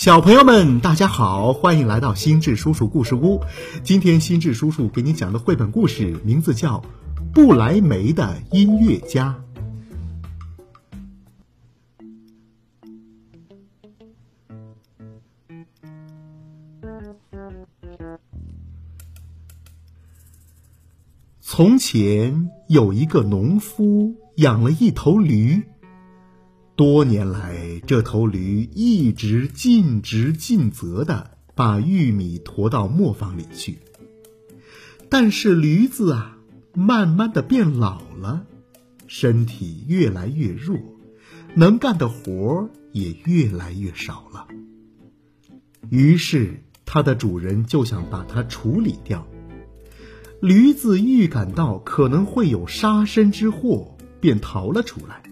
小朋友们，大家好，欢迎来到心智叔叔故事屋。今天心智叔叔给你讲的绘本故事名字叫《不来梅的音乐家》。从前有一个农夫养了一头驴。多年来，这头驴一直尽职尽责的把玉米驮到磨坊里去。但是驴子啊，慢慢的变老了，身体越来越弱，能干的活也越来越少了。于是，它的主人就想把它处理掉。驴子预感到可能会有杀身之祸，便逃了出来。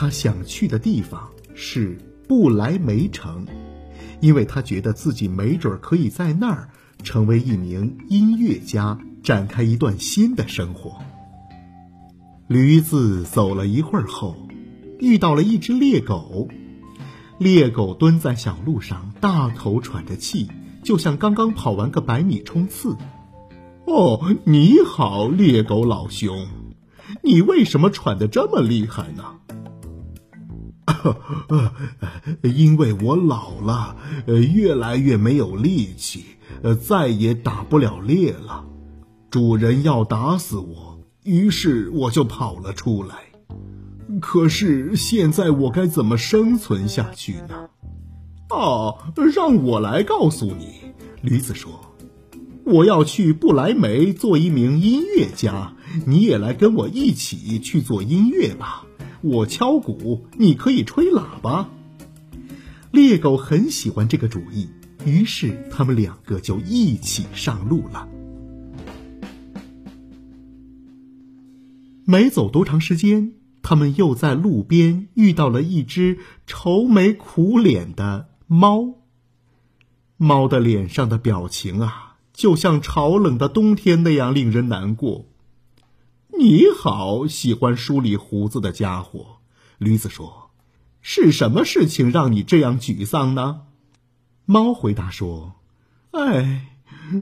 他想去的地方是不来梅城，因为他觉得自己没准可以在那儿成为一名音乐家，展开一段新的生活。驴子走了一会儿后，遇到了一只猎狗。猎狗蹲在小路上，大口喘着气，就像刚刚跑完个百米冲刺。哦，你好，猎狗老兄，你为什么喘得这么厉害呢？呃，因为我老了，呃，越来越没有力气，呃，再也打不了猎了。主人要打死我，于是我就跑了出来。可是现在我该怎么生存下去呢？哦，让我来告诉你，驴子说：“我要去不来梅做一名音乐家，你也来跟我一起去做音乐吧。”我敲鼓，你可以吹喇叭。猎狗很喜欢这个主意，于是他们两个就一起上路了。没走多长时间，他们又在路边遇到了一只愁眉苦脸的猫。猫的脸上的表情啊，就像潮冷的冬天那样令人难过。你好，喜欢梳理胡子的家伙，驴子说：“是什么事情让你这样沮丧呢？”猫回答说：“哎，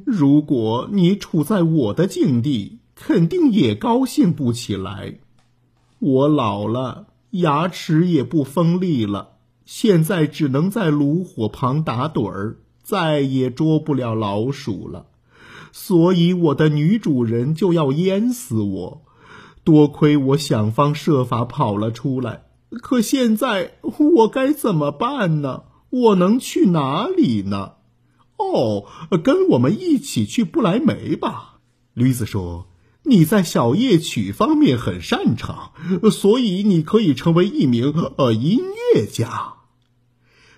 如果你处在我的境地，肯定也高兴不起来。我老了，牙齿也不锋利了，现在只能在炉火旁打盹儿，再也捉不了老鼠了，所以我的女主人就要淹死我。”多亏我想方设法跑了出来，可现在我该怎么办呢？我能去哪里呢？哦，跟我们一起去不来梅吧。驴子说：“你在小夜曲方面很擅长，所以你可以成为一名呃音乐家。”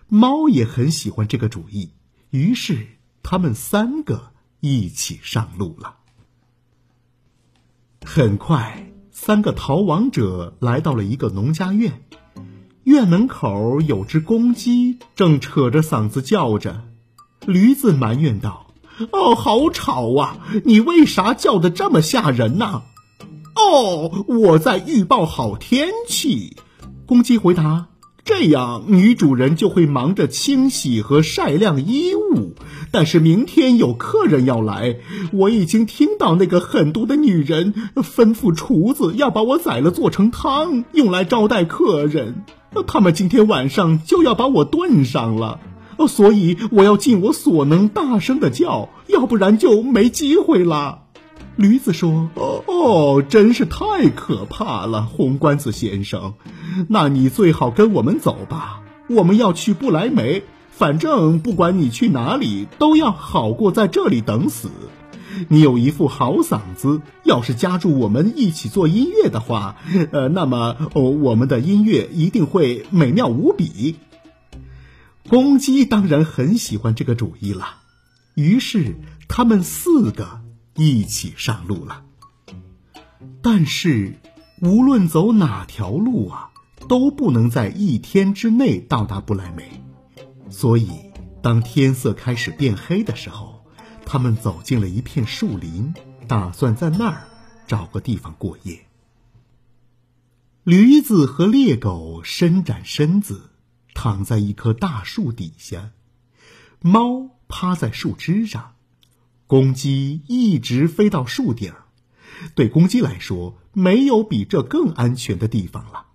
猫也很喜欢这个主意，于是他们三个一起上路了。很快。三个逃亡者来到了一个农家院，院门口有只公鸡正扯着嗓子叫着。驴子埋怨道：“哦，好吵啊！你为啥叫的这么吓人呢？”“哦，我在预报好天气。”公鸡回答。这样，女主人就会忙着清洗和晒晾衣物。但是明天有客人要来，我已经听到那个狠毒的女人吩咐厨子要把我宰了做成汤，用来招待客人。他们今天晚上就要把我炖上了，所以我要尽我所能大声的叫，要不然就没机会了。驴子说：“哦哦，真是太可怕了，红冠子先生。那你最好跟我们走吧。我们要去不来梅，反正不管你去哪里，都要好过在这里等死。你有一副好嗓子，要是加入我们一起做音乐的话，呃，那么哦，我们的音乐一定会美妙无比。”公鸡当然很喜欢这个主意了，于是他们四个。一起上路了，但是无论走哪条路啊，都不能在一天之内到达不莱梅。所以，当天色开始变黑的时候，他们走进了一片树林，打算在那儿找个地方过夜。驴子和猎狗伸展身子，躺在一棵大树底下，猫趴在树枝上，公鸡一直飞到树顶儿。对公鸡来说，没有比这更安全的地方了。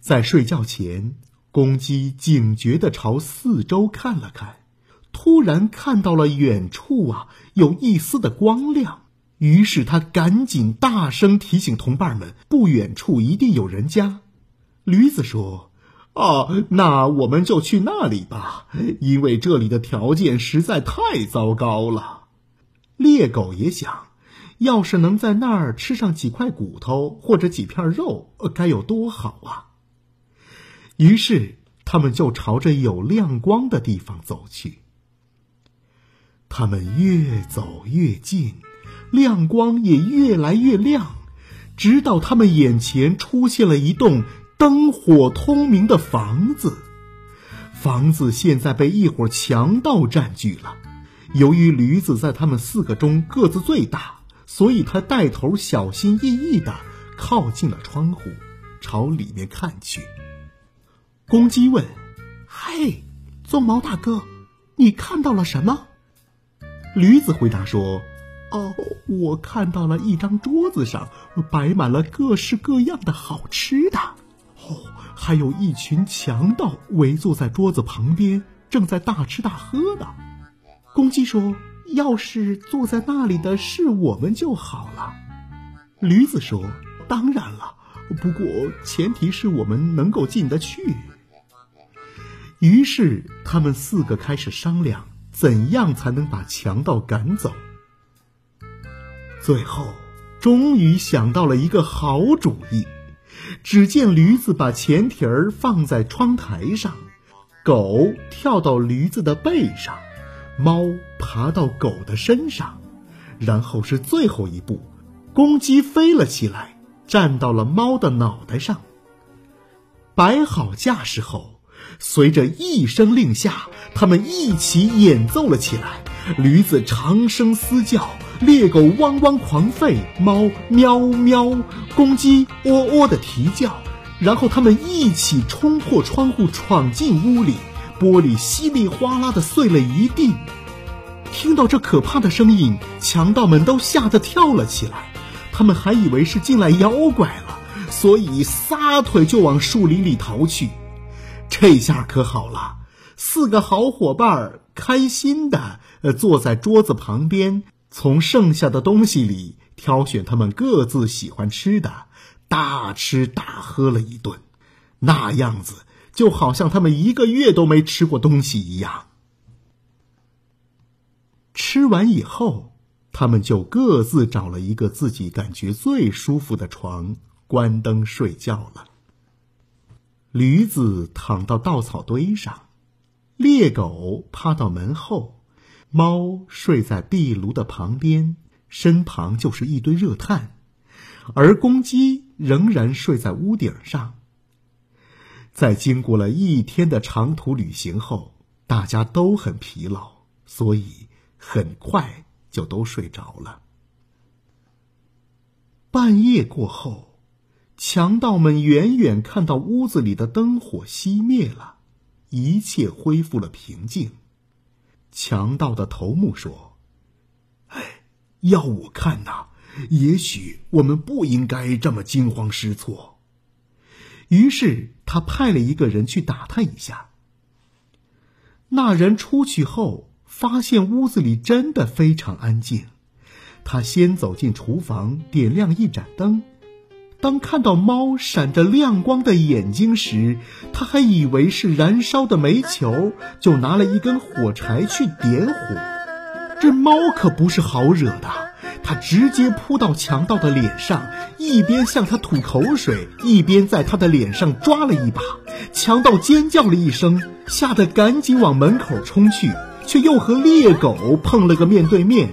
在睡觉前，公鸡警觉地朝四周看了看，突然看到了远处啊有一丝的光亮，于是他赶紧大声提醒同伴们：不远处一定有人家。驴子说：“啊，那我们就去那里吧，因为这里的条件实在太糟糕了。”猎狗也想，要是能在那儿吃上几块骨头或者几片肉，该有多好啊！于是他们就朝着有亮光的地方走去。他们越走越近，亮光也越来越亮，直到他们眼前出现了一栋。灯火通明的房子，房子现在被一伙强盗占据了。由于驴子在他们四个中个子最大，所以他带头小心翼翼的靠近了窗户，朝里面看去。公鸡问：“嘿，鬃毛大哥，你看到了什么？”驴子回答说：“哦，我看到了一张桌子上摆满了各式各样的好吃的。”哦，还有一群强盗围坐在桌子旁边，正在大吃大喝呢。公鸡说：“要是坐在那里的是我们就好了。”驴子说：“当然了，不过前提是我们能够进得去。”于是他们四个开始商量，怎样才能把强盗赶走。最后，终于想到了一个好主意。只见驴子把前蹄儿放在窗台上，狗跳到驴子的背上，猫爬到狗的身上，然后是最后一步，公鸡飞了起来，站到了猫的脑袋上。摆好架势后，随着一声令下，他们一起演奏了起来。驴子长声嘶叫。猎狗汪汪狂吠，猫喵喵，公鸡喔喔的啼叫，然后他们一起冲破窗户，闯进屋里，玻璃稀里哗啦的碎了一地。听到这可怕的声音，强盗们都吓得跳了起来，他们还以为是进来妖怪了，所以撒腿就往树林里逃去。这下可好了，四个好伙伴开心的呃坐在桌子旁边。从剩下的东西里挑选他们各自喜欢吃的，大吃大喝了一顿，那样子就好像他们一个月都没吃过东西一样。吃完以后，他们就各自找了一个自己感觉最舒服的床，关灯睡觉了。驴子躺到稻草堆上，猎狗趴到门后。猫睡在壁炉的旁边，身旁就是一堆热炭，而公鸡仍然睡在屋顶上。在经过了一天的长途旅行后，大家都很疲劳，所以很快就都睡着了。半夜过后，强盗们远远看到屋子里的灯火熄灭了，一切恢复了平静。强盗的头目说：“哎，要我看呐，也许我们不应该这么惊慌失措。”于是他派了一个人去打探一下。那人出去后，发现屋子里真的非常安静。他先走进厨房，点亮一盏灯。当看到猫闪着亮光的眼睛时，他还以为是燃烧的煤球，就拿了一根火柴去点火。这猫可不是好惹的，它直接扑到强盗的脸上，一边向他吐口水，一边在他的脸上抓了一把。强盗尖叫了一声，吓得赶紧往门口冲去，却又和猎狗碰了个面对面。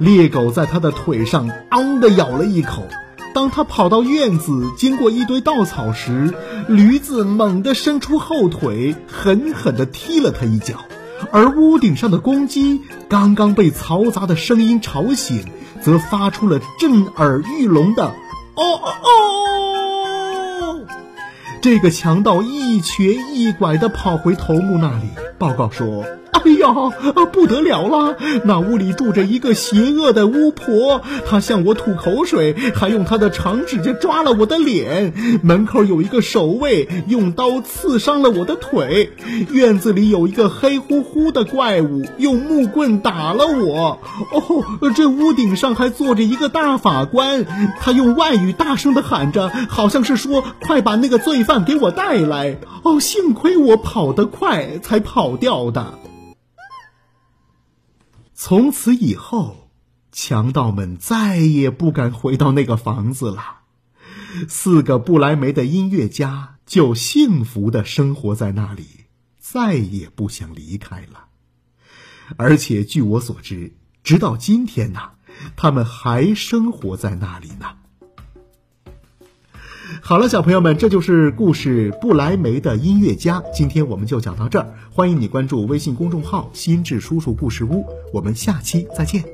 猎狗在他的腿上“昂”的咬了一口。当他跑到院子，经过一堆稻草时，驴子猛地伸出后腿，狠狠地踢了他一脚。而屋顶上的公鸡刚刚被嘈杂的声音吵醒，则发出了震耳欲聋的“哦哦哦”。这个强盗一瘸一拐地跑回头目那里，报告说。哎呀，不得了了！那屋里住着一个邪恶的巫婆，她向我吐口水，还用她的长指甲抓了我的脸。门口有一个守卫，用刀刺伤了我的腿。院子里有一个黑乎乎的怪物，用木棍打了我。哦，这屋顶上还坐着一个大法官，他用外语大声的喊着，好像是说：“快把那个罪犯给我带来！”哦，幸亏我跑得快，才跑掉的。从此以后，强盗们再也不敢回到那个房子了。四个不来梅的音乐家就幸福的生活在那里，再也不想离开了。而且据我所知，直到今天呢，他们还生活在那里呢。好了，小朋友们，这就是故事《不来梅的音乐家》。今天我们就讲到这儿，欢迎你关注微信公众号“心智叔叔故事屋”，我们下期再见。